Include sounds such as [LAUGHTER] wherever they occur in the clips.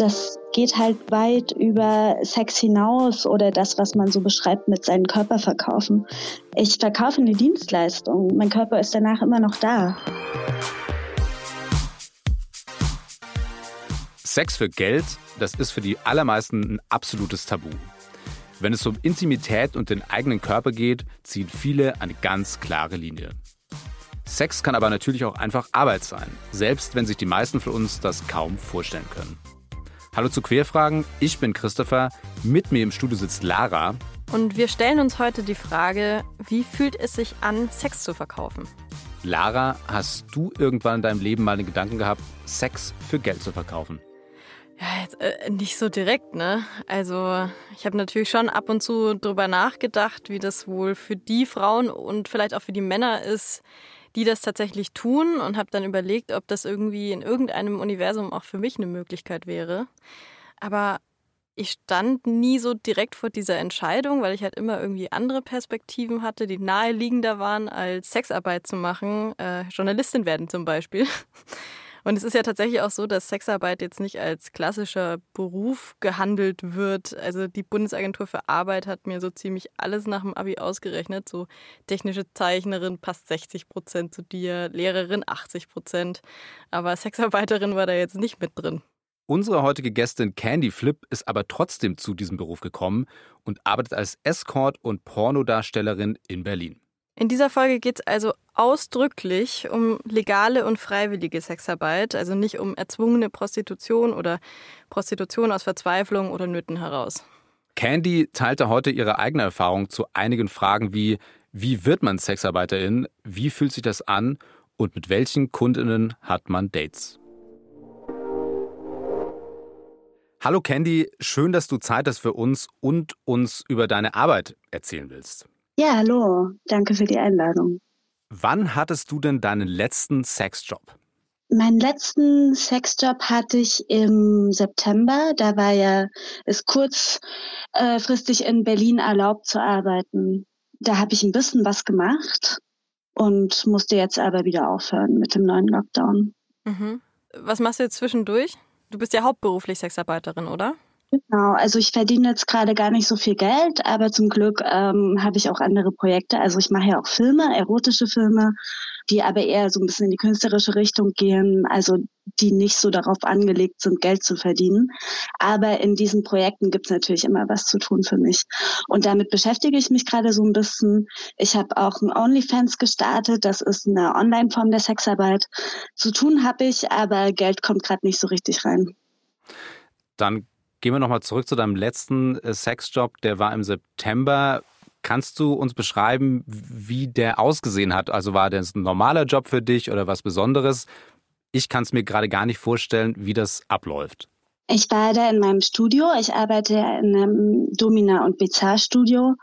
das geht halt weit über Sex hinaus oder das, was man so beschreibt mit seinem Körper verkaufen. Ich verkaufe eine Dienstleistung. Mein Körper ist danach immer noch da. Sex für Geld, das ist für die allermeisten ein absolutes Tabu. Wenn es um Intimität und den eigenen Körper geht, ziehen viele eine ganz klare Linie. Sex kann aber natürlich auch einfach Arbeit sein, selbst wenn sich die meisten von uns das kaum vorstellen können. Hallo zu Querfragen, ich bin Christopher, mit mir im Studio sitzt Lara. Und wir stellen uns heute die Frage, wie fühlt es sich an, Sex zu verkaufen? Lara, hast du irgendwann in deinem Leben mal den Gedanken gehabt, Sex für Geld zu verkaufen? Ja, jetzt, äh, nicht so direkt, ne? Also ich habe natürlich schon ab und zu drüber nachgedacht, wie das wohl für die Frauen und vielleicht auch für die Männer ist, die das tatsächlich tun und habe dann überlegt, ob das irgendwie in irgendeinem Universum auch für mich eine Möglichkeit wäre. Aber ich stand nie so direkt vor dieser Entscheidung, weil ich halt immer irgendwie andere Perspektiven hatte, die naheliegender waren, als Sexarbeit zu machen, äh, Journalistin werden zum Beispiel. Und es ist ja tatsächlich auch so, dass Sexarbeit jetzt nicht als klassischer Beruf gehandelt wird. Also die Bundesagentur für Arbeit hat mir so ziemlich alles nach dem Abi ausgerechnet. So technische Zeichnerin passt 60 Prozent zu dir, Lehrerin 80 Prozent. Aber Sexarbeiterin war da jetzt nicht mit drin. Unsere heutige Gästin Candy Flip ist aber trotzdem zu diesem Beruf gekommen und arbeitet als Escort und Pornodarstellerin in Berlin. In dieser Folge geht es also ausdrücklich um legale und freiwillige Sexarbeit, also nicht um erzwungene Prostitution oder Prostitution aus Verzweiflung oder Nöten heraus. Candy teilte heute ihre eigene Erfahrung zu einigen Fragen wie wie wird man Sexarbeiterin, wie fühlt sich das an und mit welchen Kundinnen hat man Dates. Hallo Candy, schön, dass du Zeit hast für uns und uns über deine Arbeit erzählen willst. Ja, hallo. Danke für die Einladung. Wann hattest du denn deinen letzten Sexjob? Meinen letzten Sexjob hatte ich im September. Da war ja es kurzfristig in Berlin erlaubt zu arbeiten. Da habe ich ein bisschen was gemacht und musste jetzt aber wieder aufhören mit dem neuen Lockdown. Mhm. Was machst du jetzt zwischendurch? Du bist ja hauptberuflich Sexarbeiterin, oder? Genau, also ich verdiene jetzt gerade gar nicht so viel Geld, aber zum Glück ähm, habe ich auch andere Projekte. Also ich mache ja auch Filme, erotische Filme, die aber eher so ein bisschen in die künstlerische Richtung gehen, also die nicht so darauf angelegt sind, Geld zu verdienen. Aber in diesen Projekten gibt es natürlich immer was zu tun für mich. Und damit beschäftige ich mich gerade so ein bisschen. Ich habe auch ein OnlyFans gestartet, das ist eine Online-Form der Sexarbeit. Zu tun habe ich, aber Geld kommt gerade nicht so richtig rein. Dann Gehen wir nochmal zurück zu deinem letzten äh, Sexjob, der war im September. Kannst du uns beschreiben, wie der ausgesehen hat? Also war das ein normaler Job für dich oder was Besonderes? Ich kann es mir gerade gar nicht vorstellen, wie das abläuft. Ich war da in meinem Studio. Ich arbeite in einem Domina- und Bizarre-Studio.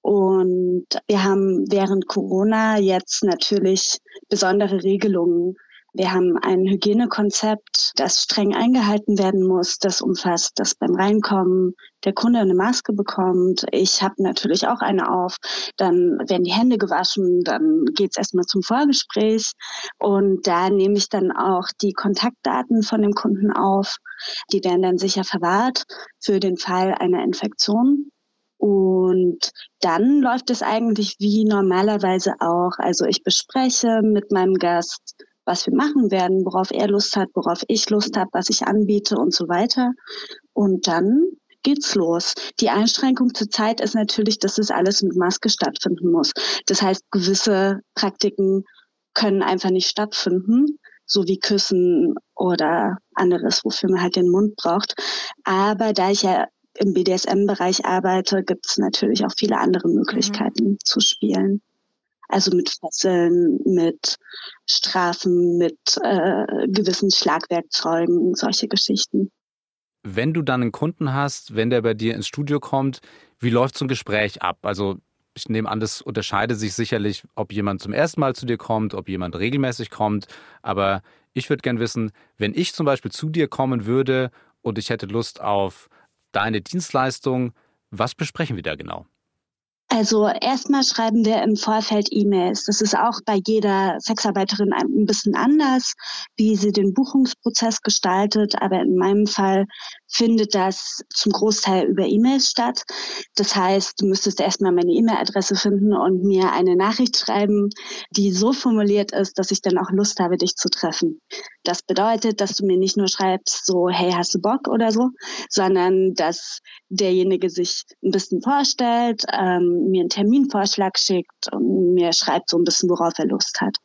Und wir haben während Corona jetzt natürlich besondere Regelungen wir haben ein Hygienekonzept, das streng eingehalten werden muss. Das umfasst, dass beim Reinkommen der Kunde eine Maske bekommt. Ich habe natürlich auch eine auf. Dann werden die Hände gewaschen, dann geht's erstmal zum Vorgespräch und da nehme ich dann auch die Kontaktdaten von dem Kunden auf. Die werden dann sicher verwahrt für den Fall einer Infektion. Und dann läuft es eigentlich wie normalerweise auch. Also ich bespreche mit meinem Gast, was wir machen werden, worauf er Lust hat, worauf ich Lust habe, was ich anbiete und so weiter. Und dann geht's los. Die Einschränkung zur Zeit ist natürlich, dass es alles mit Maske stattfinden muss. Das heißt, gewisse Praktiken können einfach nicht stattfinden, so wie Küssen oder anderes, wofür man halt den Mund braucht. Aber da ich ja im BDSM-Bereich arbeite, gibt es natürlich auch viele andere Möglichkeiten mhm. zu spielen. Also mit Fesseln, mit Strafen, mit äh, gewissen Schlagwerkzeugen, solche Geschichten. Wenn du dann einen Kunden hast, wenn der bei dir ins Studio kommt, wie läuft so ein Gespräch ab? Also ich nehme an, das unterscheidet sich sicherlich, ob jemand zum ersten Mal zu dir kommt, ob jemand regelmäßig kommt. Aber ich würde gern wissen, wenn ich zum Beispiel zu dir kommen würde und ich hätte Lust auf deine Dienstleistung, was besprechen wir da genau? Also erstmal schreiben wir im Vorfeld E-Mails. Das ist auch bei jeder Sexarbeiterin ein bisschen anders, wie sie den Buchungsprozess gestaltet. Aber in meinem Fall findet das zum Großteil über E-Mails statt. Das heißt, du müsstest erstmal meine E-Mail-Adresse finden und mir eine Nachricht schreiben, die so formuliert ist, dass ich dann auch Lust habe, dich zu treffen. Das bedeutet, dass du mir nicht nur schreibst, so, hey, hast du Bock oder so, sondern dass derjenige sich ein bisschen vorstellt, ähm, mir einen Terminvorschlag schickt und mir schreibt so ein bisschen, worauf er Lust hat.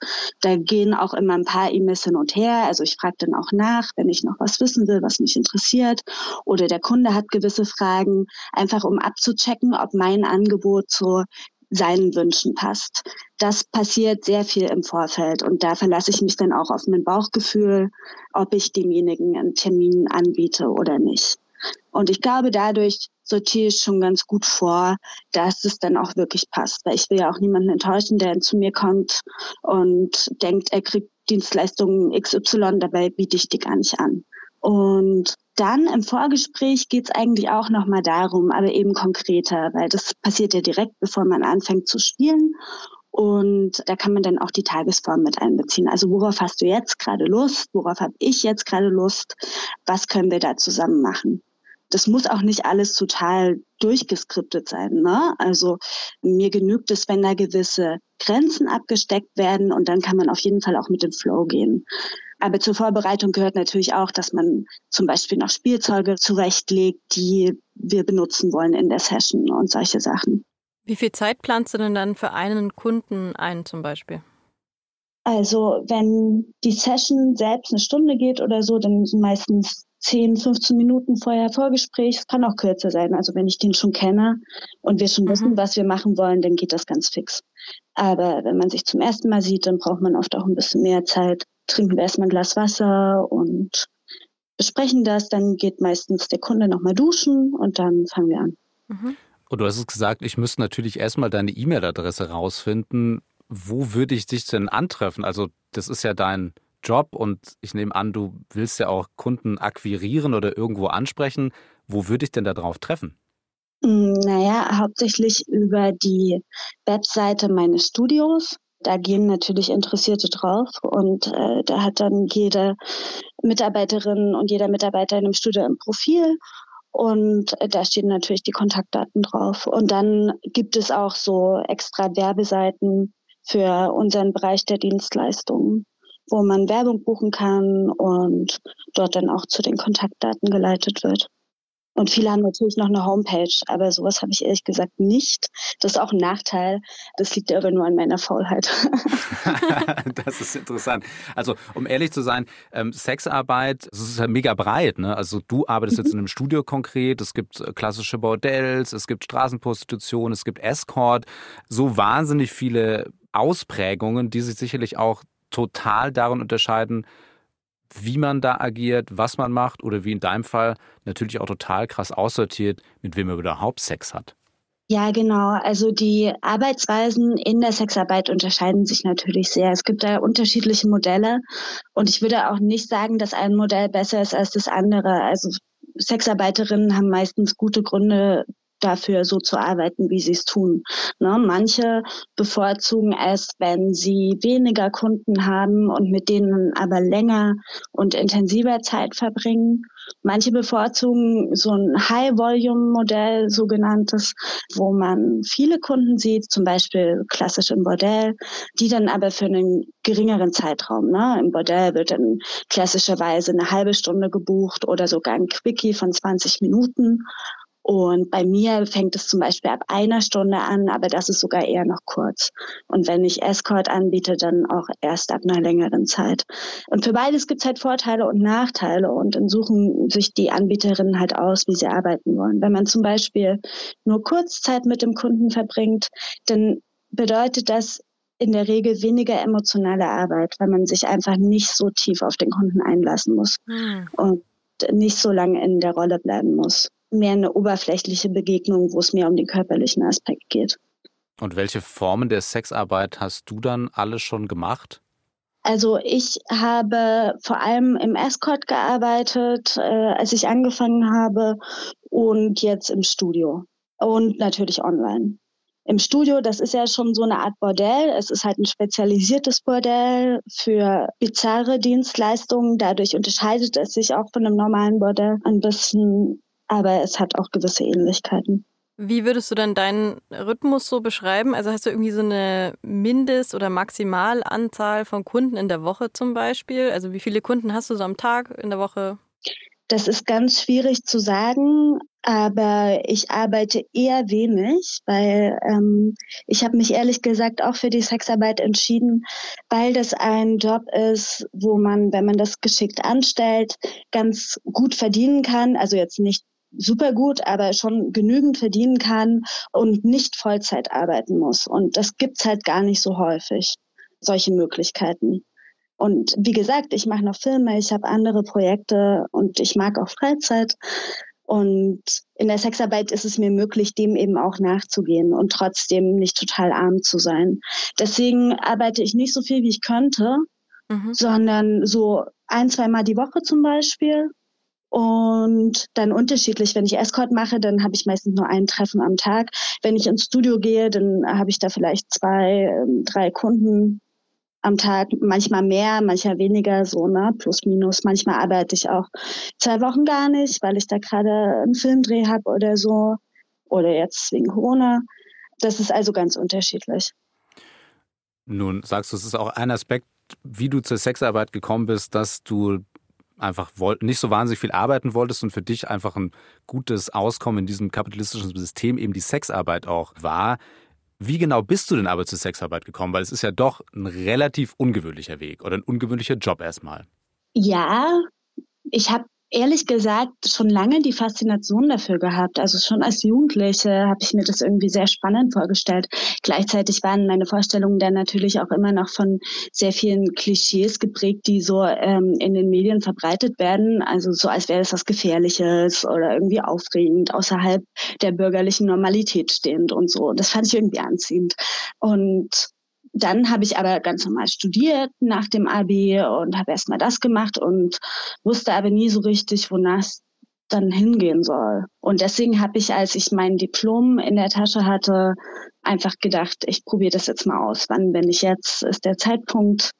Da gehen auch immer ein paar E-Mails hin und her. Also ich frage dann auch nach, wenn ich noch was wissen will, was mich interessiert. Oder der Kunde hat gewisse Fragen, einfach um abzuchecken, ob mein Angebot zu seinen Wünschen passt. Das passiert sehr viel im Vorfeld und da verlasse ich mich dann auch auf mein Bauchgefühl, ob ich demjenigen einen Termin anbiete oder nicht. Und ich glaube, dadurch sortiere ich schon ganz gut vor, dass es dann auch wirklich passt. Weil ich will ja auch niemanden enttäuschen, der zu mir kommt und denkt, er kriegt Dienstleistungen XY, dabei biete ich die gar nicht an. Und dann im Vorgespräch geht es eigentlich auch nochmal darum, aber eben konkreter, weil das passiert ja direkt, bevor man anfängt zu spielen. Und da kann man dann auch die Tagesform mit einbeziehen. Also worauf hast du jetzt gerade Lust? Worauf habe ich jetzt gerade Lust? Was können wir da zusammen machen? das muss auch nicht alles total durchgeskriptet sein. Ne? Also mir genügt es, wenn da gewisse Grenzen abgesteckt werden und dann kann man auf jeden Fall auch mit dem Flow gehen. Aber zur Vorbereitung gehört natürlich auch, dass man zum Beispiel noch Spielzeuge zurechtlegt, die wir benutzen wollen in der Session und solche Sachen. Wie viel Zeit planst du denn dann für einen Kunden ein zum Beispiel? Also wenn die Session selbst eine Stunde geht oder so, dann sind meistens 10, 15 Minuten vorher Vorgespräch. Es kann auch kürzer sein. Also wenn ich den schon kenne und wir schon mhm. wissen, was wir machen wollen, dann geht das ganz fix. Aber wenn man sich zum ersten Mal sieht, dann braucht man oft auch ein bisschen mehr Zeit. Trinken wir erstmal ein Glas Wasser und besprechen das. Dann geht meistens der Kunde nochmal duschen und dann fangen wir an. Mhm. Und du hast es gesagt, ich müsste natürlich erstmal deine E-Mail-Adresse rausfinden. Wo würde ich dich denn antreffen? Also das ist ja dein Job und ich nehme an, du willst ja auch Kunden akquirieren oder irgendwo ansprechen. Wo würde ich denn da drauf treffen? Hm, naja, hauptsächlich über die Webseite meines Studios. Da gehen natürlich Interessierte drauf und äh, da hat dann jede Mitarbeiterin und jeder Mitarbeiter in einem Studio ein Profil und äh, da stehen natürlich die Kontaktdaten drauf. Und dann gibt es auch so extra Werbeseiten für unseren Bereich der Dienstleistungen wo man Werbung buchen kann und dort dann auch zu den Kontaktdaten geleitet wird. Und viele haben natürlich noch eine Homepage, aber sowas habe ich ehrlich gesagt nicht. Das ist auch ein Nachteil. Das liegt aber nur an meiner Faulheit. [LAUGHS] [LAUGHS] das ist interessant. Also, um ehrlich zu sein, ähm, Sexarbeit, das ist ja mega breit. Ne? Also, du arbeitest mhm. jetzt in einem Studio konkret. Es gibt äh, klassische Bordells, es gibt Straßenprostitution, es gibt Escort. So wahnsinnig viele Ausprägungen, die sich sicherlich auch total darin unterscheiden, wie man da agiert, was man macht oder wie in deinem Fall natürlich auch total krass aussortiert, mit wem man überhaupt Sex hat. Ja, genau. Also die Arbeitsweisen in der Sexarbeit unterscheiden sich natürlich sehr. Es gibt da unterschiedliche Modelle und ich würde auch nicht sagen, dass ein Modell besser ist als das andere. Also Sexarbeiterinnen haben meistens gute Gründe, dafür so zu arbeiten, wie sie es tun. Ne? Manche bevorzugen es, wenn sie weniger Kunden haben und mit denen aber länger und intensiver Zeit verbringen. Manche bevorzugen so ein High-Volume-Modell, sogenanntes, wo man viele Kunden sieht, zum Beispiel klassisch im Bordell, die dann aber für einen geringeren Zeitraum. Ne? Im Bordell wird dann klassischerweise eine halbe Stunde gebucht oder sogar ein Quickie von 20 Minuten. Und bei mir fängt es zum Beispiel ab einer Stunde an, aber das ist sogar eher noch kurz. Und wenn ich Escort anbiete, dann auch erst ab einer längeren Zeit. Und für beides gibt es halt Vorteile und Nachteile und dann suchen sich die Anbieterinnen halt aus, wie sie arbeiten wollen. Wenn man zum Beispiel nur Kurzzeit mit dem Kunden verbringt, dann bedeutet das in der Regel weniger emotionale Arbeit, weil man sich einfach nicht so tief auf den Kunden einlassen muss hm. und nicht so lange in der Rolle bleiben muss mehr eine oberflächliche Begegnung, wo es mehr um den körperlichen Aspekt geht. Und welche Formen der Sexarbeit hast du dann alle schon gemacht? Also ich habe vor allem im Escort gearbeitet, äh, als ich angefangen habe und jetzt im Studio und natürlich online. im Studio, das ist ja schon so eine Art Bordell. Es ist halt ein spezialisiertes Bordell für bizarre Dienstleistungen. Dadurch unterscheidet es sich auch von einem normalen Bordell ein bisschen, aber es hat auch gewisse Ähnlichkeiten. Wie würdest du dann deinen Rhythmus so beschreiben? Also hast du irgendwie so eine Mindest- oder Maximalanzahl von Kunden in der Woche zum Beispiel? Also wie viele Kunden hast du so am Tag in der Woche? Das ist ganz schwierig zu sagen, aber ich arbeite eher wenig, weil ähm, ich habe mich ehrlich gesagt auch für die Sexarbeit entschieden, weil das ein Job ist, wo man, wenn man das geschickt anstellt, ganz gut verdienen kann. Also jetzt nicht super gut, aber schon genügend verdienen kann und nicht Vollzeit arbeiten muss. Und das gibt's halt gar nicht so häufig, solche Möglichkeiten. Und wie gesagt, ich mache noch Filme, ich habe andere Projekte und ich mag auch Freizeit. Und in der Sexarbeit ist es mir möglich, dem eben auch nachzugehen und trotzdem nicht total arm zu sein. Deswegen arbeite ich nicht so viel, wie ich könnte, mhm. sondern so ein, zweimal die Woche zum Beispiel. Und dann unterschiedlich, wenn ich Escort mache, dann habe ich meistens nur ein Treffen am Tag. Wenn ich ins Studio gehe, dann habe ich da vielleicht zwei, ähm, drei Kunden am Tag, manchmal mehr, manchmal weniger, so, ne, plus minus. Manchmal arbeite ich auch zwei Wochen gar nicht, weil ich da gerade einen Filmdreh habe oder so. Oder jetzt wegen Corona. Das ist also ganz unterschiedlich. Nun sagst du, es ist auch ein Aspekt, wie du zur Sexarbeit gekommen bist, dass du einfach nicht so wahnsinnig viel arbeiten wolltest und für dich einfach ein gutes Auskommen in diesem kapitalistischen System eben die Sexarbeit auch war. Wie genau bist du denn aber zur Sexarbeit gekommen? Weil es ist ja doch ein relativ ungewöhnlicher Weg oder ein ungewöhnlicher Job erstmal. Ja, ich habe ehrlich gesagt schon lange die Faszination dafür gehabt. Also schon als Jugendliche habe ich mir das irgendwie sehr spannend vorgestellt. Gleichzeitig waren meine Vorstellungen dann natürlich auch immer noch von sehr vielen Klischees geprägt, die so ähm, in den Medien verbreitet werden. Also so als wäre es was Gefährliches oder irgendwie aufregend, außerhalb der bürgerlichen Normalität stehend und so. Das fand ich irgendwie anziehend. Und dann habe ich aber ganz normal studiert nach dem Abi und habe erstmal das gemacht und wusste aber nie so richtig, wonach dann hingehen soll. Und deswegen habe ich, als ich mein Diplom in der Tasche hatte, einfach gedacht, ich probiere das jetzt mal aus. Wann bin ich jetzt? Ist der Zeitpunkt.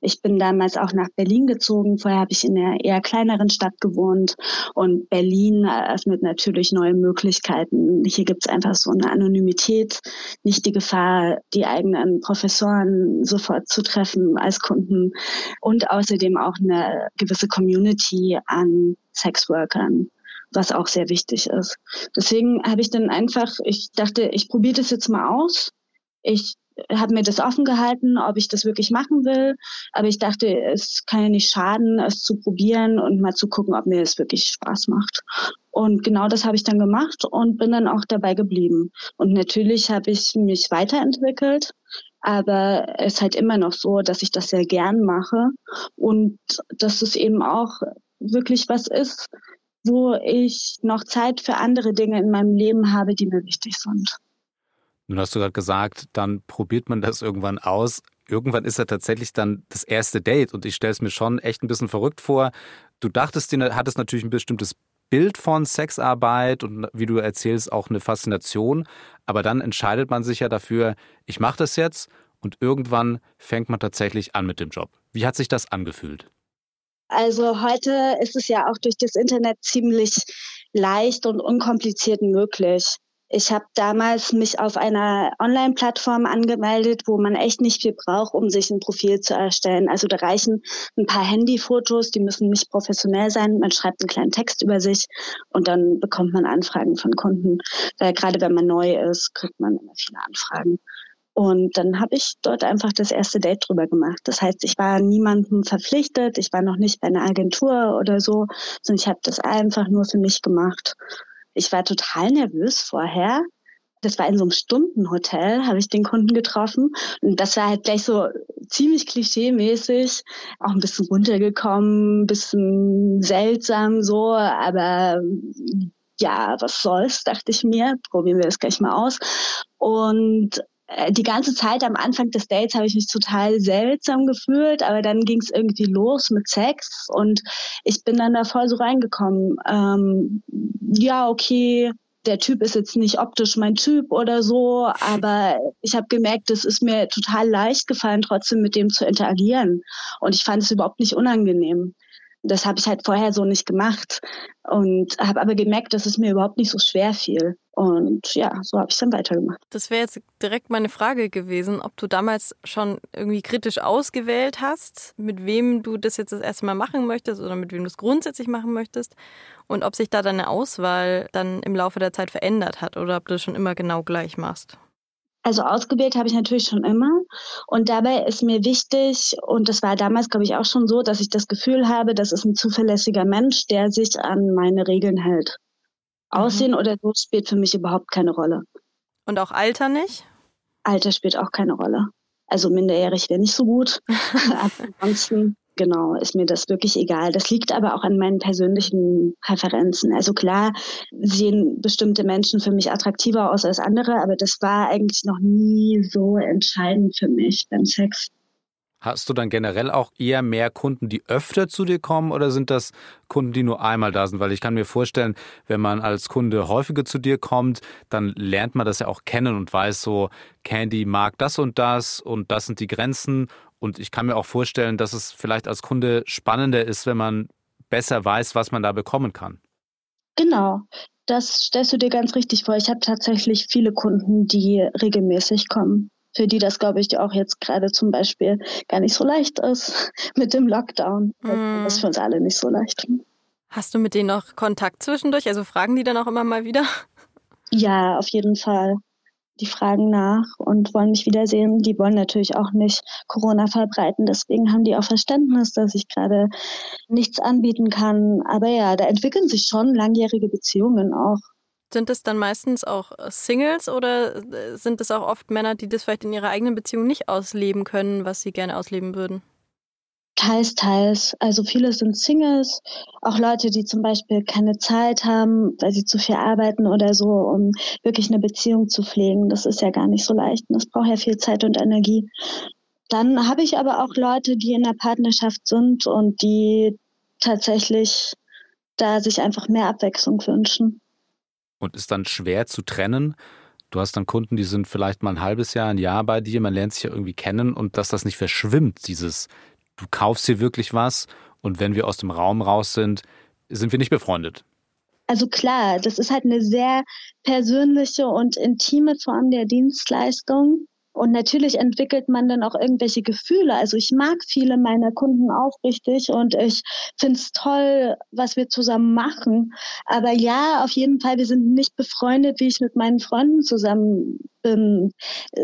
Ich bin damals auch nach Berlin gezogen. Vorher habe ich in einer eher kleineren Stadt gewohnt. Und Berlin eröffnet natürlich neue Möglichkeiten. Hier gibt es einfach so eine Anonymität, nicht die Gefahr, die eigenen Professoren sofort zu treffen als Kunden. Und außerdem auch eine gewisse Community an Sexworkern was auch sehr wichtig ist. Deswegen habe ich dann einfach, ich dachte, ich probiere das jetzt mal aus. Ich habe mir das offen gehalten, ob ich das wirklich machen will. Aber ich dachte, es kann ja nicht schaden, es zu probieren und mal zu gucken, ob mir es wirklich Spaß macht. Und genau das habe ich dann gemacht und bin dann auch dabei geblieben. Und natürlich habe ich mich weiterentwickelt, aber es ist halt immer noch so, dass ich das sehr gern mache und dass es eben auch wirklich was ist, wo ich noch Zeit für andere Dinge in meinem Leben habe, die mir wichtig sind. Nun hast du gerade gesagt, dann probiert man das irgendwann aus. Irgendwann ist ja tatsächlich dann das erste Date und ich stelle es mir schon echt ein bisschen verrückt vor. Du dachtest, du hattest natürlich ein bestimmtes Bild von Sexarbeit und wie du erzählst, auch eine Faszination. Aber dann entscheidet man sich ja dafür, ich mache das jetzt und irgendwann fängt man tatsächlich an mit dem Job. Wie hat sich das angefühlt? Also heute ist es ja auch durch das Internet ziemlich leicht und unkompliziert möglich. Ich habe damals mich auf einer Online-Plattform angemeldet, wo man echt nicht viel braucht, um sich ein Profil zu erstellen. Also da reichen ein paar Handyfotos, die müssen nicht professionell sein. Man schreibt einen kleinen Text über sich und dann bekommt man Anfragen von Kunden. Weil gerade wenn man neu ist, kriegt man immer viele Anfragen. Und dann habe ich dort einfach das erste Date drüber gemacht. Das heißt, ich war niemandem verpflichtet, ich war noch nicht bei einer Agentur oder so, sondern ich habe das einfach nur für mich gemacht. Ich war total nervös vorher. Das war in so einem Stundenhotel, habe ich den Kunden getroffen. Und das war halt gleich so ziemlich klischee-mäßig, auch ein bisschen runtergekommen, ein bisschen seltsam so, aber ja, was soll's, dachte ich mir, probieren wir das gleich mal aus. Und die ganze Zeit am Anfang des Dates habe ich mich total seltsam gefühlt, aber dann ging es irgendwie los mit Sex und ich bin dann da voll so reingekommen. Ähm, ja, okay, der Typ ist jetzt nicht optisch mein Typ oder so, aber ich habe gemerkt, es ist mir total leicht gefallen, trotzdem mit dem zu interagieren. Und ich fand es überhaupt nicht unangenehm. Das habe ich halt vorher so nicht gemacht und habe aber gemerkt, dass es mir überhaupt nicht so schwer fiel. Und ja, so habe ich dann weitergemacht. Das wäre jetzt direkt meine Frage gewesen, ob du damals schon irgendwie kritisch ausgewählt hast, mit wem du das jetzt das erste Mal machen möchtest oder mit wem du es grundsätzlich machen möchtest und ob sich da deine Auswahl dann im Laufe der Zeit verändert hat oder ob du das schon immer genau gleich machst. Also ausgewählt habe ich natürlich schon immer. Und dabei ist mir wichtig, und das war damals, glaube ich, auch schon so, dass ich das Gefühl habe, das ist ein zuverlässiger Mensch, der sich an meine Regeln hält. Mhm. Aussehen oder so spielt für mich überhaupt keine Rolle. Und auch Alter nicht? Alter spielt auch keine Rolle. Also minderjährig wäre nicht so gut. [LAUGHS] ansonsten genau, ist mir das wirklich egal. Das liegt aber auch an meinen persönlichen Präferenzen. Also klar sehen bestimmte Menschen für mich attraktiver aus als andere, aber das war eigentlich noch nie so entscheidend für mich beim Sex. Hast du dann generell auch eher mehr Kunden, die öfter zu dir kommen oder sind das Kunden, die nur einmal da sind? Weil ich kann mir vorstellen, wenn man als Kunde häufiger zu dir kommt, dann lernt man das ja auch kennen und weiß so, Candy mag das und das und das sind die Grenzen und ich kann mir auch vorstellen, dass es vielleicht als Kunde spannender ist, wenn man besser weiß, was man da bekommen kann. Genau, das stellst du dir ganz richtig vor. Ich habe tatsächlich viele Kunden, die regelmäßig kommen. Für die das, glaube ich, auch jetzt gerade zum Beispiel gar nicht so leicht ist [LAUGHS] mit dem Lockdown. Mm. Das ist für uns alle nicht so leicht. Hast du mit denen noch Kontakt zwischendurch? Also fragen die dann auch immer mal wieder? Ja, auf jeden Fall die fragen nach und wollen mich wiedersehen. Die wollen natürlich auch nicht Corona verbreiten. Deswegen haben die auch Verständnis, dass ich gerade nichts anbieten kann. Aber ja, da entwickeln sich schon langjährige Beziehungen auch. Sind es dann meistens auch Singles oder sind es auch oft Männer, die das vielleicht in ihrer eigenen Beziehung nicht ausleben können, was sie gerne ausleben würden? Teils, teils. Also viele sind Singles, auch Leute, die zum Beispiel keine Zeit haben, weil sie zu viel arbeiten oder so, um wirklich eine Beziehung zu pflegen. Das ist ja gar nicht so leicht. Das braucht ja viel Zeit und Energie. Dann habe ich aber auch Leute, die in der Partnerschaft sind und die tatsächlich da sich einfach mehr Abwechslung wünschen. Und ist dann schwer zu trennen? Du hast dann Kunden, die sind vielleicht mal ein halbes Jahr, ein Jahr bei dir, man lernt sich ja irgendwie kennen und dass das nicht verschwimmt, dieses du kaufst hier wirklich was und wenn wir aus dem Raum raus sind, sind wir nicht befreundet. Also klar, das ist halt eine sehr persönliche und intime Form der Dienstleistung. Und natürlich entwickelt man dann auch irgendwelche Gefühle. Also ich mag viele meiner Kunden aufrichtig und ich finde es toll, was wir zusammen machen. Aber ja, auf jeden Fall, wir sind nicht befreundet, wie ich mit meinen Freunden zusammen bin.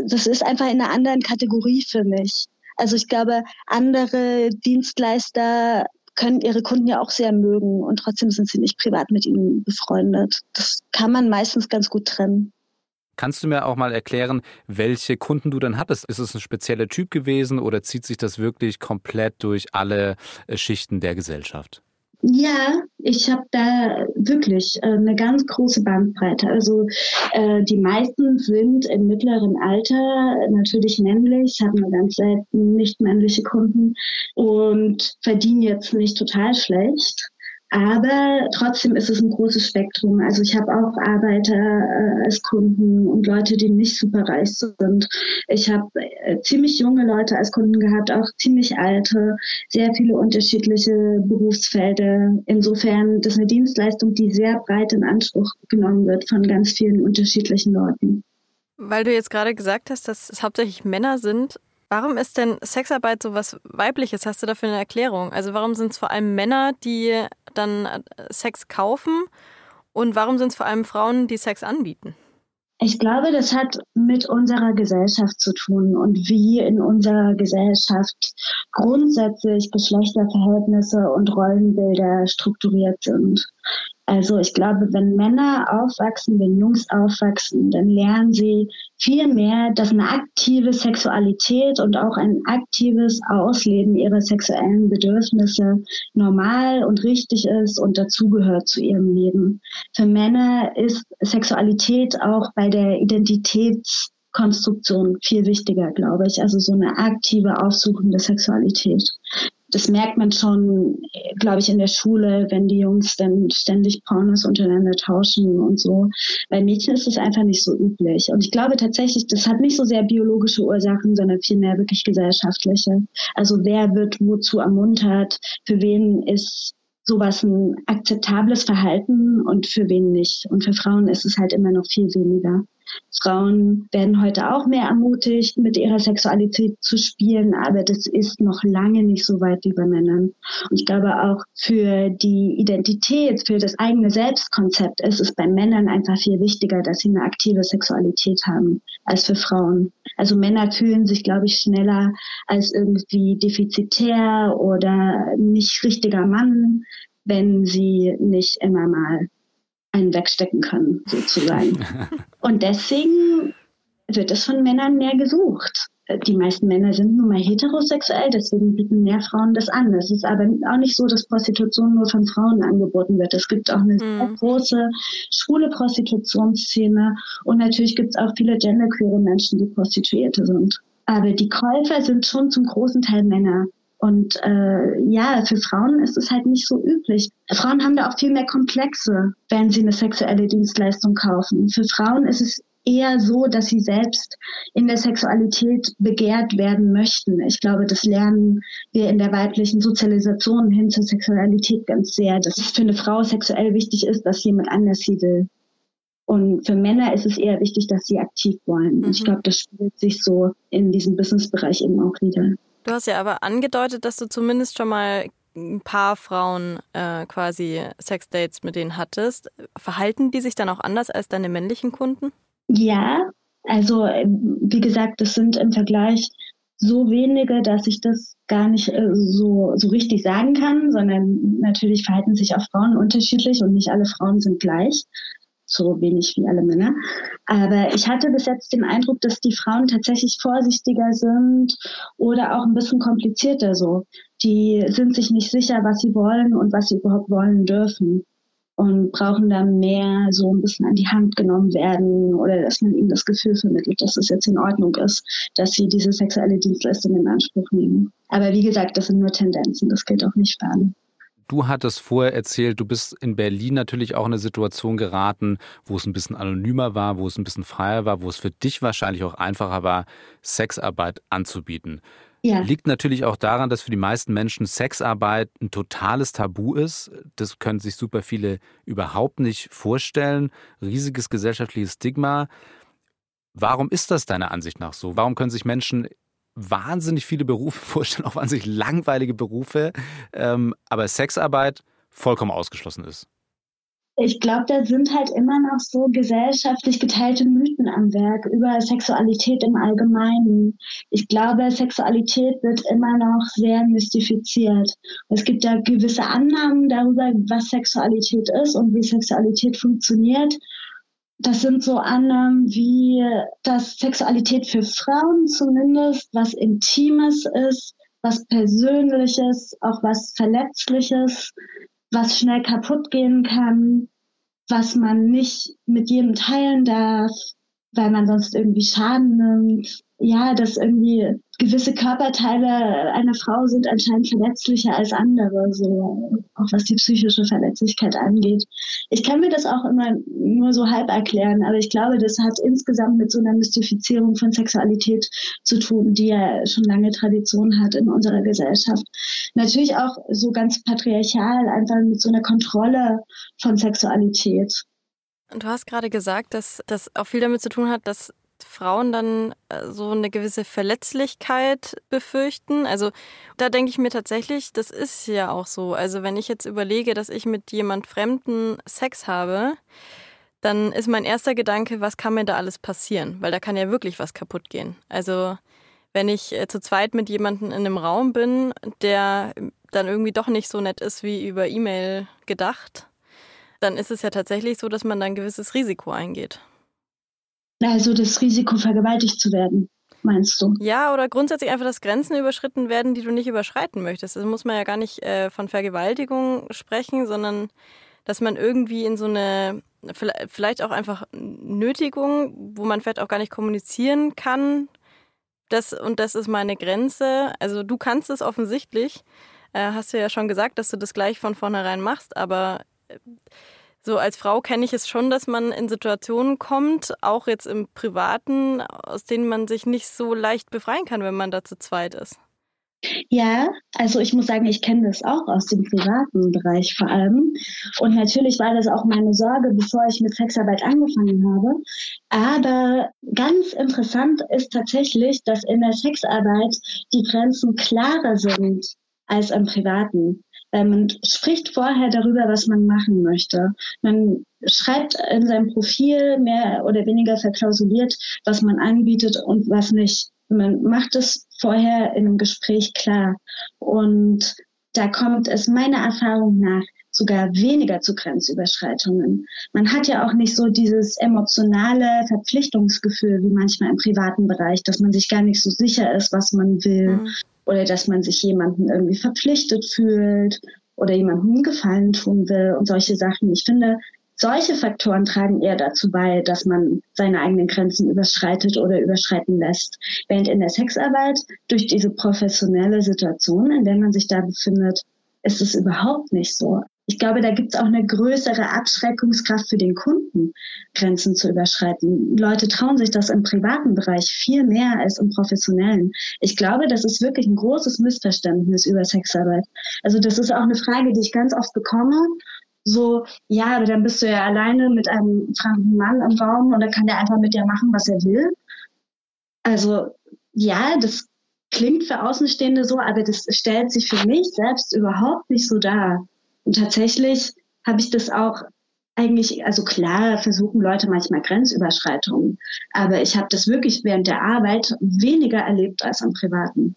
Das ist einfach in einer anderen Kategorie für mich. Also ich glaube, andere Dienstleister können ihre Kunden ja auch sehr mögen und trotzdem sind sie nicht privat mit ihnen befreundet. Das kann man meistens ganz gut trennen. Kannst du mir auch mal erklären, welche Kunden du dann hattest? Ist es ein spezieller Typ gewesen oder zieht sich das wirklich komplett durch alle äh, Schichten der Gesellschaft? Ja, ich habe da wirklich äh, eine ganz große Bandbreite. Also äh, die meisten sind im mittleren Alter, natürlich männlich, haben nur ganz selten nicht männliche Kunden und verdienen jetzt nicht total schlecht. Aber trotzdem ist es ein großes Spektrum. Also ich habe auch Arbeiter äh, als Kunden und Leute, die nicht super reich sind. Ich habe äh, ziemlich junge Leute als Kunden gehabt, auch ziemlich alte, sehr viele unterschiedliche Berufsfelder. Insofern das ist eine Dienstleistung, die sehr breit in Anspruch genommen wird von ganz vielen unterschiedlichen Leuten. Weil du jetzt gerade gesagt hast, dass es hauptsächlich Männer sind, Warum ist denn Sexarbeit so was Weibliches? Hast du dafür eine Erklärung? Also warum sind es vor allem Männer, die dann äh, Sex kaufen? Und warum sind es vor allem Frauen, die Sex anbieten? Ich glaube, das hat mit unserer Gesellschaft zu tun und wie in unserer Gesellschaft grundsätzlich Geschlechterverhältnisse und Rollenbilder strukturiert sind. Also ich glaube, wenn Männer aufwachsen, wenn Jungs aufwachsen, dann lernen sie viel mehr, dass eine aktive Sexualität und auch ein aktives Ausleben ihrer sexuellen Bedürfnisse normal und richtig ist und dazugehört zu ihrem Leben. Für Männer ist Sexualität auch bei der Identitätskonstruktion viel wichtiger, glaube ich. Also so eine aktive, aufsuchende Sexualität. Das merkt man schon, glaube ich, in der Schule, wenn die Jungs dann ständig Pornos untereinander tauschen und so. Bei Mädchen ist es einfach nicht so üblich. Und ich glaube tatsächlich, das hat nicht so sehr biologische Ursachen, sondern vielmehr wirklich gesellschaftliche. Also wer wird wozu ermuntert, für wen ist sowas ein akzeptables Verhalten und für wen nicht. Und für Frauen ist es halt immer noch viel weniger. Frauen werden heute auch mehr ermutigt, mit ihrer Sexualität zu spielen, aber das ist noch lange nicht so weit wie bei Männern. Und ich glaube auch für die Identität, für das eigene Selbstkonzept ist es bei Männern einfach viel wichtiger, dass sie eine aktive Sexualität haben als für Frauen. Also Männer fühlen sich, glaube ich, schneller als irgendwie defizitär oder nicht richtiger Mann, wenn sie nicht immer mal einen wegstecken können, sozusagen. [LAUGHS] Und deswegen wird es von Männern mehr gesucht. Die meisten Männer sind nun mal heterosexuell, deswegen bieten mehr Frauen das an. Es ist aber auch nicht so, dass Prostitution nur von Frauen angeboten wird. Es gibt auch eine mhm. sehr große schwule Prostitutionsszene und natürlich gibt es auch viele genderqueere Menschen, die Prostituierte sind. Aber die Käufer sind schon zum großen Teil Männer. Und äh, ja, für Frauen ist es halt nicht so üblich. Frauen haben da auch viel mehr Komplexe, wenn sie eine sexuelle Dienstleistung kaufen. Für Frauen ist es eher so, dass sie selbst in der Sexualität begehrt werden möchten. Ich glaube, das lernen wir in der weiblichen Sozialisation hin zur Sexualität ganz sehr, dass es für eine Frau sexuell wichtig ist, dass jemand anders sie will. Und für Männer ist es eher wichtig, dass sie aktiv wollen. Mhm. Ich glaube, das spielt sich so in diesem Businessbereich eben auch wieder. Du hast ja aber angedeutet, dass du zumindest schon mal ein paar Frauen äh, quasi Sexdates mit denen hattest. Verhalten die sich dann auch anders als deine männlichen Kunden? Ja, also wie gesagt, das sind im Vergleich so wenige, dass ich das gar nicht äh, so, so richtig sagen kann, sondern natürlich verhalten sich auch Frauen unterschiedlich und nicht alle Frauen sind gleich so wenig wie alle Männer. Aber ich hatte bis jetzt den Eindruck, dass die Frauen tatsächlich vorsichtiger sind oder auch ein bisschen komplizierter so. Die sind sich nicht sicher, was sie wollen und was sie überhaupt wollen dürfen und brauchen dann mehr so ein bisschen an die Hand genommen werden oder dass man ihnen das Gefühl vermittelt, dass es jetzt in Ordnung ist, dass sie diese sexuelle Dienstleistung in Anspruch nehmen. Aber wie gesagt, das sind nur Tendenzen, das gilt auch nicht für alle. Du hattest vorher erzählt, du bist in Berlin natürlich auch in eine Situation geraten, wo es ein bisschen anonymer war, wo es ein bisschen freier war, wo es für dich wahrscheinlich auch einfacher war, Sexarbeit anzubieten. Ja. Liegt natürlich auch daran, dass für die meisten Menschen Sexarbeit ein totales Tabu ist. Das können sich super viele überhaupt nicht vorstellen. Riesiges gesellschaftliches Stigma. Warum ist das deiner Ansicht nach so? Warum können sich Menschen wahnsinnig viele Berufe [LAUGHS] vorstellen, auch wahnsinnig langweilige Berufe, ähm, aber Sexarbeit vollkommen ausgeschlossen ist. Ich glaube, da sind halt immer noch so gesellschaftlich geteilte Mythen am Werk über Sexualität im Allgemeinen. Ich glaube, Sexualität wird immer noch sehr mystifiziert. Es gibt da gewisse Annahmen darüber, was Sexualität ist und wie Sexualität funktioniert. Das sind so Annahmen wie, dass Sexualität für Frauen zumindest was Intimes ist, was Persönliches, auch was Verletzliches, was schnell kaputt gehen kann, was man nicht mit jedem teilen darf, weil man sonst irgendwie Schaden nimmt. Ja, dass irgendwie gewisse Körperteile einer Frau sind anscheinend verletzlicher als andere, so auch was die psychische Verletzlichkeit angeht. Ich kann mir das auch immer nur so halb erklären, aber ich glaube, das hat insgesamt mit so einer Mystifizierung von Sexualität zu tun, die ja schon lange Tradition hat in unserer Gesellschaft. Natürlich auch so ganz patriarchal, einfach mit so einer Kontrolle von Sexualität. Du hast gerade gesagt, dass das auch viel damit zu tun hat, dass Frauen dann äh, so eine gewisse Verletzlichkeit befürchten. Also da denke ich mir tatsächlich, das ist ja auch so. Also wenn ich jetzt überlege, dass ich mit jemand Fremden Sex habe, dann ist mein erster Gedanke, was kann mir da alles passieren? Weil da kann ja wirklich was kaputt gehen. Also wenn ich äh, zu zweit mit jemandem in einem Raum bin, der dann irgendwie doch nicht so nett ist wie über E-Mail gedacht, dann ist es ja tatsächlich so, dass man dann ein gewisses Risiko eingeht. Also das Risiko, vergewaltigt zu werden, meinst du? Ja, oder grundsätzlich einfach, dass Grenzen überschritten werden, die du nicht überschreiten möchtest. Also muss man ja gar nicht äh, von Vergewaltigung sprechen, sondern dass man irgendwie in so eine, vielleicht auch einfach Nötigung, wo man vielleicht auch gar nicht kommunizieren kann, das und das ist meine Grenze. Also du kannst es offensichtlich, äh, hast du ja schon gesagt, dass du das gleich von vornherein machst, aber äh, so als Frau kenne ich es schon, dass man in Situationen kommt, auch jetzt im Privaten, aus denen man sich nicht so leicht befreien kann, wenn man da zu zweit ist. Ja, also ich muss sagen, ich kenne das auch aus dem privaten Bereich vor allem. Und natürlich war das auch meine Sorge, bevor ich mit Sexarbeit angefangen habe. Aber ganz interessant ist tatsächlich, dass in der Sexarbeit die Grenzen klarer sind als im privaten. Man spricht vorher darüber, was man machen möchte. Man schreibt in seinem Profil mehr oder weniger verklausuliert, was man anbietet und was nicht. Man macht es vorher in einem Gespräch klar. Und da kommt es meiner Erfahrung nach sogar weniger zu Grenzüberschreitungen. Man hat ja auch nicht so dieses emotionale Verpflichtungsgefühl wie manchmal im privaten Bereich, dass man sich gar nicht so sicher ist, was man will mhm. Oder dass man sich jemandem irgendwie verpflichtet fühlt oder jemandem Gefallen tun will und solche Sachen. Ich finde, solche Faktoren tragen eher dazu bei, dass man seine eigenen Grenzen überschreitet oder überschreiten lässt. Während in der Sexarbeit durch diese professionelle Situation, in der man sich da befindet, ist es überhaupt nicht so. Ich glaube, da gibt es auch eine größere Abschreckungskraft für den Kunden, Grenzen zu überschreiten. Leute trauen sich das im privaten Bereich viel mehr als im professionellen. Ich glaube, das ist wirklich ein großes Missverständnis über Sexarbeit. Also das ist auch eine Frage, die ich ganz oft bekomme so, ja, aber dann bist du ja alleine mit einem fremden Mann im Raum und dann kann der einfach mit dir machen, was er will. Also, ja, das klingt für Außenstehende so, aber das stellt sich für mich selbst überhaupt nicht so dar. Und tatsächlich habe ich das auch eigentlich, also klar versuchen Leute manchmal Grenzüberschreitungen, aber ich habe das wirklich während der Arbeit weniger erlebt als am Privaten.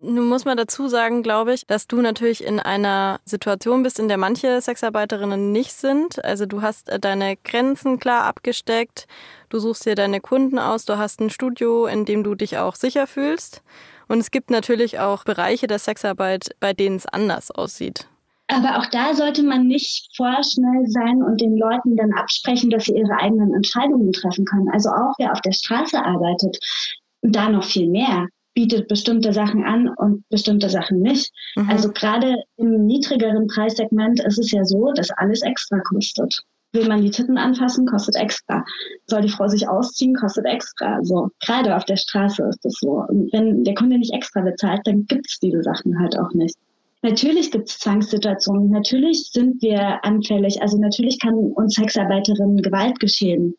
Nun muss man dazu sagen, glaube ich, dass du natürlich in einer Situation bist, in der manche Sexarbeiterinnen nicht sind. Also du hast äh, deine Grenzen klar abgesteckt, du suchst dir deine Kunden aus, du hast ein Studio, in dem du dich auch sicher fühlst. Und es gibt natürlich auch Bereiche der Sexarbeit, bei denen es anders aussieht. Aber auch da sollte man nicht vorschnell sein und den Leuten dann absprechen, dass sie ihre eigenen Entscheidungen treffen können. Also auch wer auf der Straße arbeitet, da noch viel mehr bietet bestimmte Sachen an und bestimmte Sachen nicht. Mhm. Also gerade im niedrigeren Preissegment ist es ja so, dass alles extra kostet. Will man die Titten anfassen, kostet extra. Soll die Frau sich ausziehen, kostet extra. So, gerade auf der Straße ist das so. Und wenn der Kunde nicht extra bezahlt, dann gibt es diese Sachen halt auch nicht. Natürlich gibt es Zwangssituationen, natürlich sind wir anfällig, also natürlich kann uns Sexarbeiterinnen Gewalt geschehen.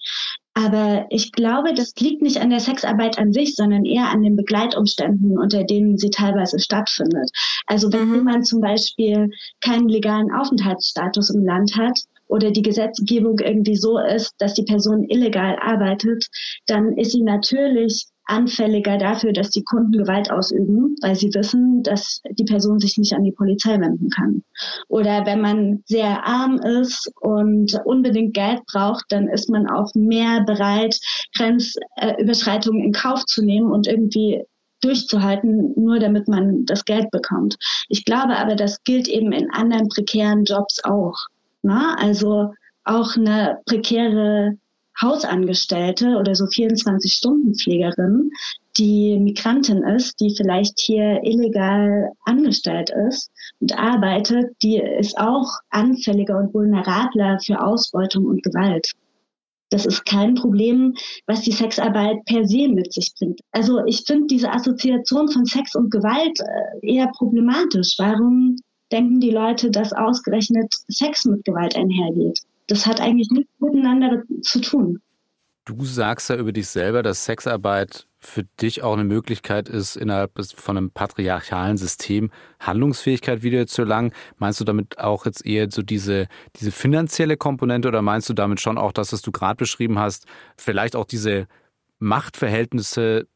Aber ich glaube, das liegt nicht an der Sexarbeit an sich, sondern eher an den Begleitumständen, unter denen sie teilweise stattfindet. Also wenn mhm. jemand zum Beispiel keinen legalen Aufenthaltsstatus im Land hat oder die Gesetzgebung irgendwie so ist, dass die Person illegal arbeitet, dann ist sie natürlich anfälliger dafür, dass die Kunden Gewalt ausüben, weil sie wissen, dass die Person sich nicht an die Polizei wenden kann. Oder wenn man sehr arm ist und unbedingt Geld braucht, dann ist man auch mehr bereit, Grenzüberschreitungen in Kauf zu nehmen und irgendwie durchzuhalten, nur damit man das Geld bekommt. Ich glaube aber, das gilt eben in anderen prekären Jobs auch. Na? Also auch eine prekäre Hausangestellte oder so 24-Stunden-Pflegerin, die Migrantin ist, die vielleicht hier illegal angestellt ist und arbeitet, die ist auch anfälliger und vulnerabler für Ausbeutung und Gewalt. Das ist kein Problem, was die Sexarbeit per se mit sich bringt. Also ich finde diese Assoziation von Sex und Gewalt äh, eher problematisch. Warum denken die Leute, dass ausgerechnet Sex mit Gewalt einhergeht? Das hat eigentlich nichts miteinander zu tun. Du sagst ja über dich selber, dass Sexarbeit für dich auch eine Möglichkeit ist, innerhalb von einem patriarchalen System Handlungsfähigkeit wieder zu erlangen. Meinst du damit auch jetzt eher so diese, diese finanzielle Komponente oder meinst du damit schon auch das, was du gerade beschrieben hast, vielleicht auch diese Machtverhältnisse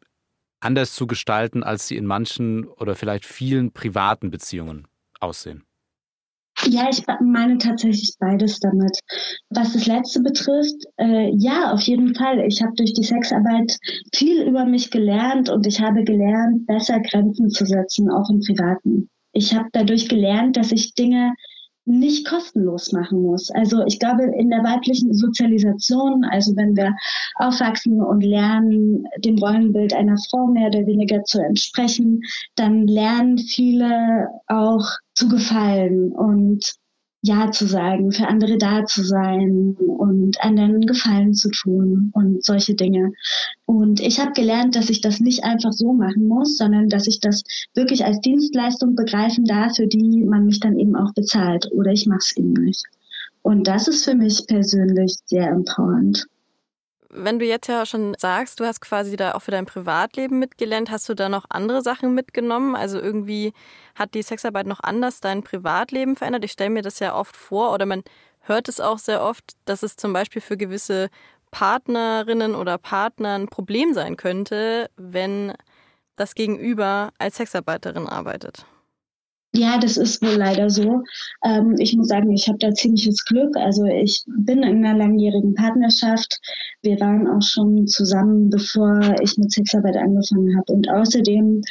anders zu gestalten, als sie in manchen oder vielleicht vielen privaten Beziehungen aussehen? Ja, ich meine tatsächlich beides damit. Was das letzte betrifft, äh, ja, auf jeden Fall. Ich habe durch die Sexarbeit viel über mich gelernt und ich habe gelernt, besser Grenzen zu setzen, auch im Privaten. Ich habe dadurch gelernt, dass ich Dinge nicht kostenlos machen muss. Also ich glaube, in der weiblichen Sozialisation, also wenn wir aufwachsen und lernen, dem Rollenbild einer Frau mehr oder weniger zu entsprechen, dann lernen viele auch zu gefallen und ja zu sagen, für andere da zu sein und anderen Gefallen zu tun und solche Dinge. Und ich habe gelernt, dass ich das nicht einfach so machen muss, sondern dass ich das wirklich als Dienstleistung begreifen darf, für die man mich dann eben auch bezahlt oder ich mache es eben nicht. Und das ist für mich persönlich sehr empowernd. Wenn du jetzt ja schon sagst, du hast quasi da auch für dein Privatleben mitgelernt, hast du da noch andere Sachen mitgenommen? Also irgendwie hat die Sexarbeit noch anders dein Privatleben verändert? Ich stelle mir das ja oft vor oder man hört es auch sehr oft, dass es zum Beispiel für gewisse Partnerinnen oder Partner ein Problem sein könnte, wenn das Gegenüber als Sexarbeiterin arbeitet. Ja, das ist wohl leider so. Ähm, ich muss sagen, ich habe da ziemliches Glück. Also ich bin in einer langjährigen Partnerschaft. Wir waren auch schon zusammen, bevor ich mit Sexarbeit angefangen habe. Und außerdem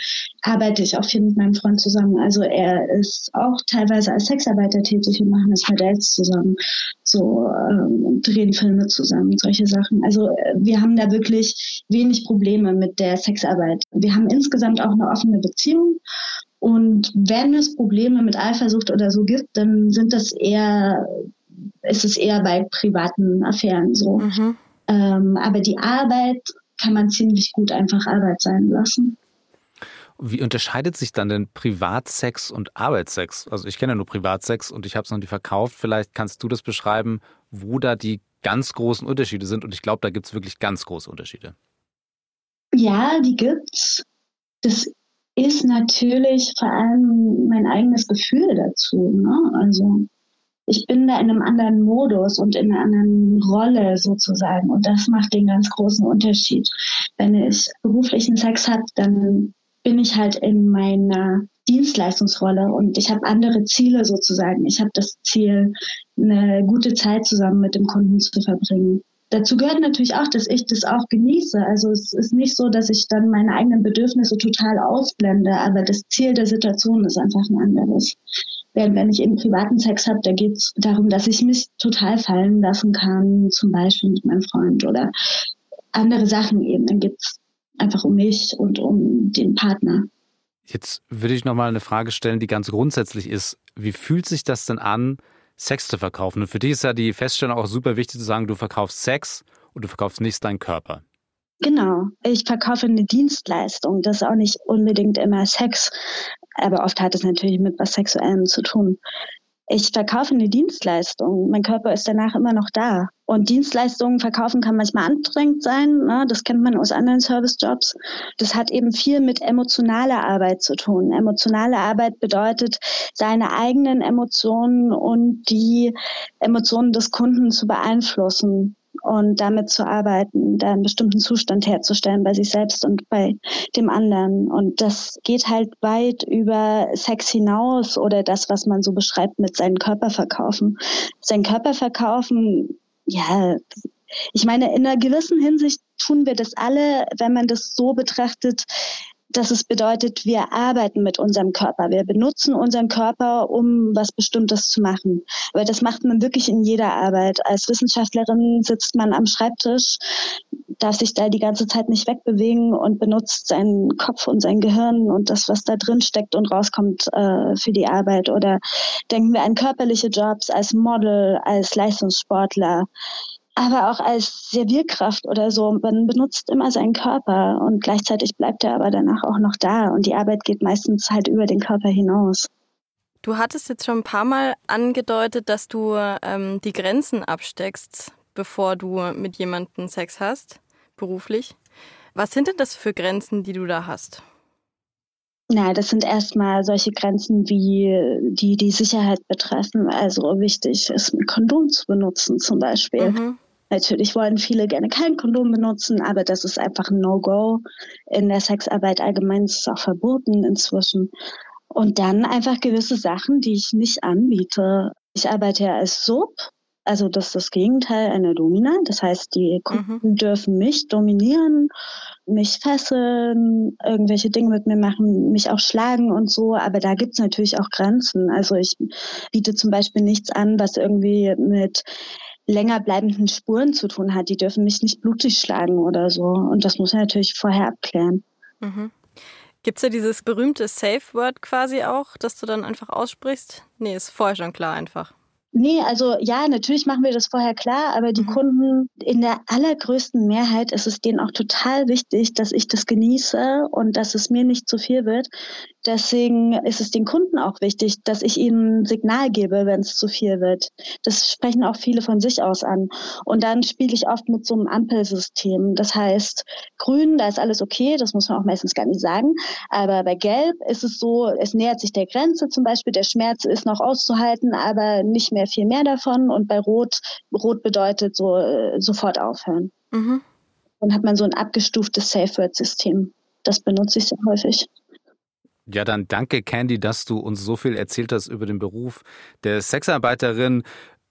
arbeite ich auch viel mit meinem Freund zusammen. Also er ist auch teilweise als Sexarbeiter tätig. Wir machen das Modells zusammen, so ähm, drehen Filme zusammen, solche Sachen. Also äh, wir haben da wirklich wenig Probleme mit der Sexarbeit. Wir haben insgesamt auch eine offene Beziehung und wenn es Probleme mit Eifersucht oder so gibt, dann sind das eher, ist es eher bei privaten Affären so. Mhm. Ähm, aber die Arbeit kann man ziemlich gut einfach Arbeit sein lassen. Wie unterscheidet sich dann denn Privatsex und Arbeitssex? Also ich kenne ja nur Privatsex und ich habe es noch nie verkauft. Vielleicht kannst du das beschreiben, wo da die ganz großen Unterschiede sind. Und ich glaube, da gibt es wirklich ganz große Unterschiede. Ja, die gibt's. Das ist natürlich vor allem mein eigenes Gefühl dazu. Ne? Also ich bin da in einem anderen Modus und in einer anderen Rolle sozusagen. Und das macht den ganz großen Unterschied. Wenn ich beruflichen Sex habe, dann bin ich halt in meiner Dienstleistungsrolle und ich habe andere Ziele sozusagen. Ich habe das Ziel, eine gute Zeit zusammen mit dem Kunden zu verbringen. Dazu gehört natürlich auch, dass ich das auch genieße. Also es ist nicht so, dass ich dann meine eigenen Bedürfnisse total ausblende, aber das Ziel der Situation ist einfach ein anderes. Während wenn ich eben privaten Sex habe, da geht es darum, dass ich mich total fallen lassen kann, zum Beispiel mit meinem Freund oder andere Sachen eben. Dann geht es einfach um mich und um den Partner. Jetzt würde ich nochmal eine Frage stellen, die ganz grundsätzlich ist. Wie fühlt sich das denn an, Sex zu verkaufen. Und für dich ist ja die Feststellung auch super wichtig zu sagen, du verkaufst Sex und du verkaufst nicht deinen Körper. Genau, ich verkaufe eine Dienstleistung. Das ist auch nicht unbedingt immer Sex, aber oft hat es natürlich mit was Sexuellem zu tun ich verkaufe eine Dienstleistung. Mein Körper ist danach immer noch da. Und Dienstleistungen verkaufen kann manchmal anstrengend sein. Ne? Das kennt man aus anderen Servicejobs. Das hat eben viel mit emotionaler Arbeit zu tun. Emotionale Arbeit bedeutet, seine eigenen Emotionen und die Emotionen des Kunden zu beeinflussen und damit zu arbeiten, da einen bestimmten Zustand herzustellen bei sich selbst und bei dem anderen. Und das geht halt weit über Sex hinaus oder das, was man so beschreibt mit seinen Körper verkaufen. Sein Körper verkaufen, ja, ich meine, in einer gewissen Hinsicht tun wir das alle, wenn man das so betrachtet, dass es bedeutet, wir arbeiten mit unserem Körper. Wir benutzen unseren Körper, um was Bestimmtes zu machen. Aber das macht man wirklich in jeder Arbeit. Als Wissenschaftlerin sitzt man am Schreibtisch, darf sich da die ganze Zeit nicht wegbewegen und benutzt seinen Kopf und sein Gehirn und das, was da drin steckt und rauskommt äh, für die Arbeit. Oder denken wir an körperliche Jobs als Model, als Leistungssportler aber auch als Servierkraft oder so. Man benutzt immer seinen Körper und gleichzeitig bleibt er aber danach auch noch da und die Arbeit geht meistens halt über den Körper hinaus. Du hattest jetzt schon ein paar Mal angedeutet, dass du ähm, die Grenzen absteckst, bevor du mit jemandem Sex hast, beruflich. Was sind denn das für Grenzen, die du da hast? Na, das sind erstmal solche Grenzen, wie die die Sicherheit betreffen. Also wichtig ist, ein Kondom zu benutzen zum Beispiel. Mhm. Natürlich wollen viele gerne kein Kondom benutzen, aber das ist einfach ein No-Go. In der Sexarbeit allgemein ist es auch verboten inzwischen. Und dann einfach gewisse Sachen, die ich nicht anbiete. Ich arbeite ja als Sub Also das ist das Gegenteil einer Domina. Das heißt, die Kunden mhm. dürfen mich dominieren, mich fesseln, irgendwelche Dinge mit mir machen, mich auch schlagen und so. Aber da gibt's natürlich auch Grenzen. Also ich biete zum Beispiel nichts an, was irgendwie mit länger bleibenden Spuren zu tun hat. Die dürfen mich nicht blutig schlagen oder so. Und das muss man natürlich vorher abklären. Mhm. Gibt es ja dieses berühmte Safe Word quasi auch, das du dann einfach aussprichst? Nee, ist vorher schon klar einfach. Nee, also ja, natürlich machen wir das vorher klar, aber die mhm. Kunden in der allergrößten Mehrheit ist es denen auch total wichtig, dass ich das genieße und dass es mir nicht zu viel wird. Deswegen ist es den Kunden auch wichtig, dass ich ihnen ein Signal gebe, wenn es zu viel wird. Das sprechen auch viele von sich aus an. Und dann spiele ich oft mit so einem Ampelsystem. Das heißt, grün, da ist alles okay, das muss man auch meistens gar nicht sagen. Aber bei gelb ist es so, es nähert sich der Grenze zum Beispiel, der Schmerz ist noch auszuhalten, aber nicht mehr mehr, viel mehr davon. Und bei Rot, Rot bedeutet so äh, sofort aufhören. Mhm. Dann hat man so ein abgestuftes Safe Word System. Das benutze ich sehr häufig. Ja, dann danke Candy, dass du uns so viel erzählt hast über den Beruf der Sexarbeiterin,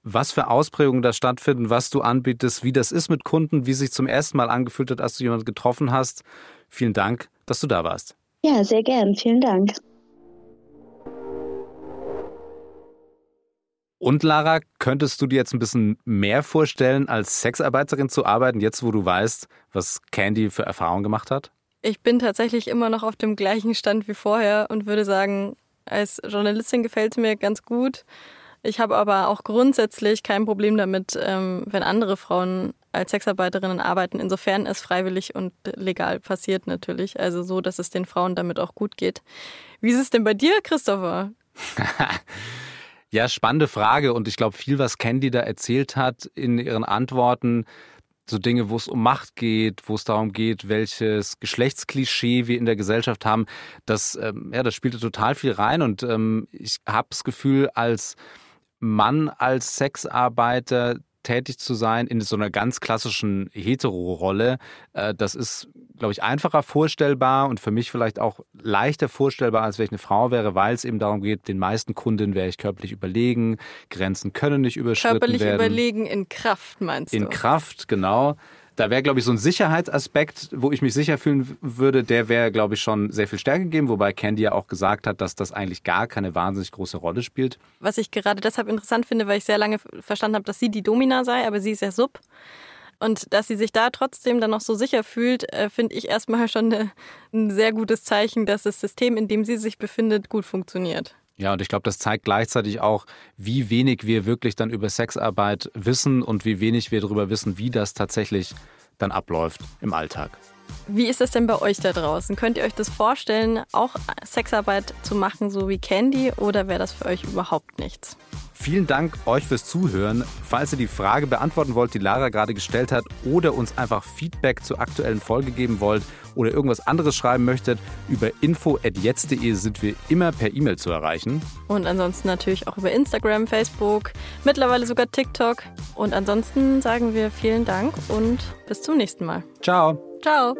was für Ausprägungen da stattfinden, was du anbietest, wie das ist mit Kunden, wie sich zum ersten Mal angefühlt hat, als du jemanden getroffen hast. Vielen Dank, dass du da warst. Ja, sehr gern. Vielen Dank. Und Lara, könntest du dir jetzt ein bisschen mehr vorstellen, als Sexarbeiterin zu arbeiten, jetzt wo du weißt, was Candy für Erfahrungen gemacht hat? Ich bin tatsächlich immer noch auf dem gleichen Stand wie vorher und würde sagen, als Journalistin gefällt es mir ganz gut. Ich habe aber auch grundsätzlich kein Problem damit, ähm, wenn andere Frauen als Sexarbeiterinnen arbeiten, insofern es freiwillig und legal passiert natürlich. Also so, dass es den Frauen damit auch gut geht. Wie ist es denn bei dir, Christopher? [LAUGHS] Ja, spannende Frage und ich glaube, viel, was Candy da erzählt hat in ihren Antworten, so Dinge, wo es um Macht geht, wo es darum geht, welches Geschlechtsklischee wir in der Gesellschaft haben, das, ähm, ja, das spielte total viel rein und ähm, ich habe das Gefühl, als Mann, als Sexarbeiter tätig zu sein in so einer ganz klassischen Hetero-Rolle, äh, das ist, glaube ich, einfacher vorstellbar und für mich vielleicht auch leichter vorstellbar, als wenn ich eine Frau wäre, weil es eben darum geht, den meisten Kundinnen wäre ich körperlich überlegen, Grenzen können nicht überschritten körperlich werden. Körperlich überlegen in Kraft, meinst du? In Kraft, genau da wäre, glaube ich, so ein Sicherheitsaspekt, wo ich mich sicher fühlen würde, der wäre, glaube ich, schon sehr viel stärker gegeben, wobei Candy ja auch gesagt hat, dass das eigentlich gar keine wahnsinnig große Rolle spielt. Was ich gerade deshalb interessant finde, weil ich sehr lange verstanden habe, dass sie die Domina sei, aber sie ist ja Sub. Und dass sie sich da trotzdem dann noch so sicher fühlt, äh, finde ich erstmal [LAUGHS] schon eine, ein sehr gutes Zeichen, dass das System, in dem sie sich befindet, gut funktioniert. Ja, und ich glaube, das zeigt gleichzeitig auch, wie wenig wir wirklich dann über Sexarbeit wissen und wie wenig wir darüber wissen, wie das tatsächlich dann abläuft im Alltag. Wie ist das denn bei euch da draußen? Könnt ihr euch das vorstellen, auch Sexarbeit zu machen, so wie Candy, oder wäre das für euch überhaupt nichts? Vielen Dank euch fürs Zuhören. Falls ihr die Frage beantworten wollt, die Lara gerade gestellt hat, oder uns einfach Feedback zur aktuellen Folge geben wollt oder irgendwas anderes schreiben möchtet, über info.jetzt.de sind wir immer per E-Mail zu erreichen. Und ansonsten natürlich auch über Instagram, Facebook, mittlerweile sogar TikTok. Und ansonsten sagen wir vielen Dank und bis zum nächsten Mal. Ciao. Ciao.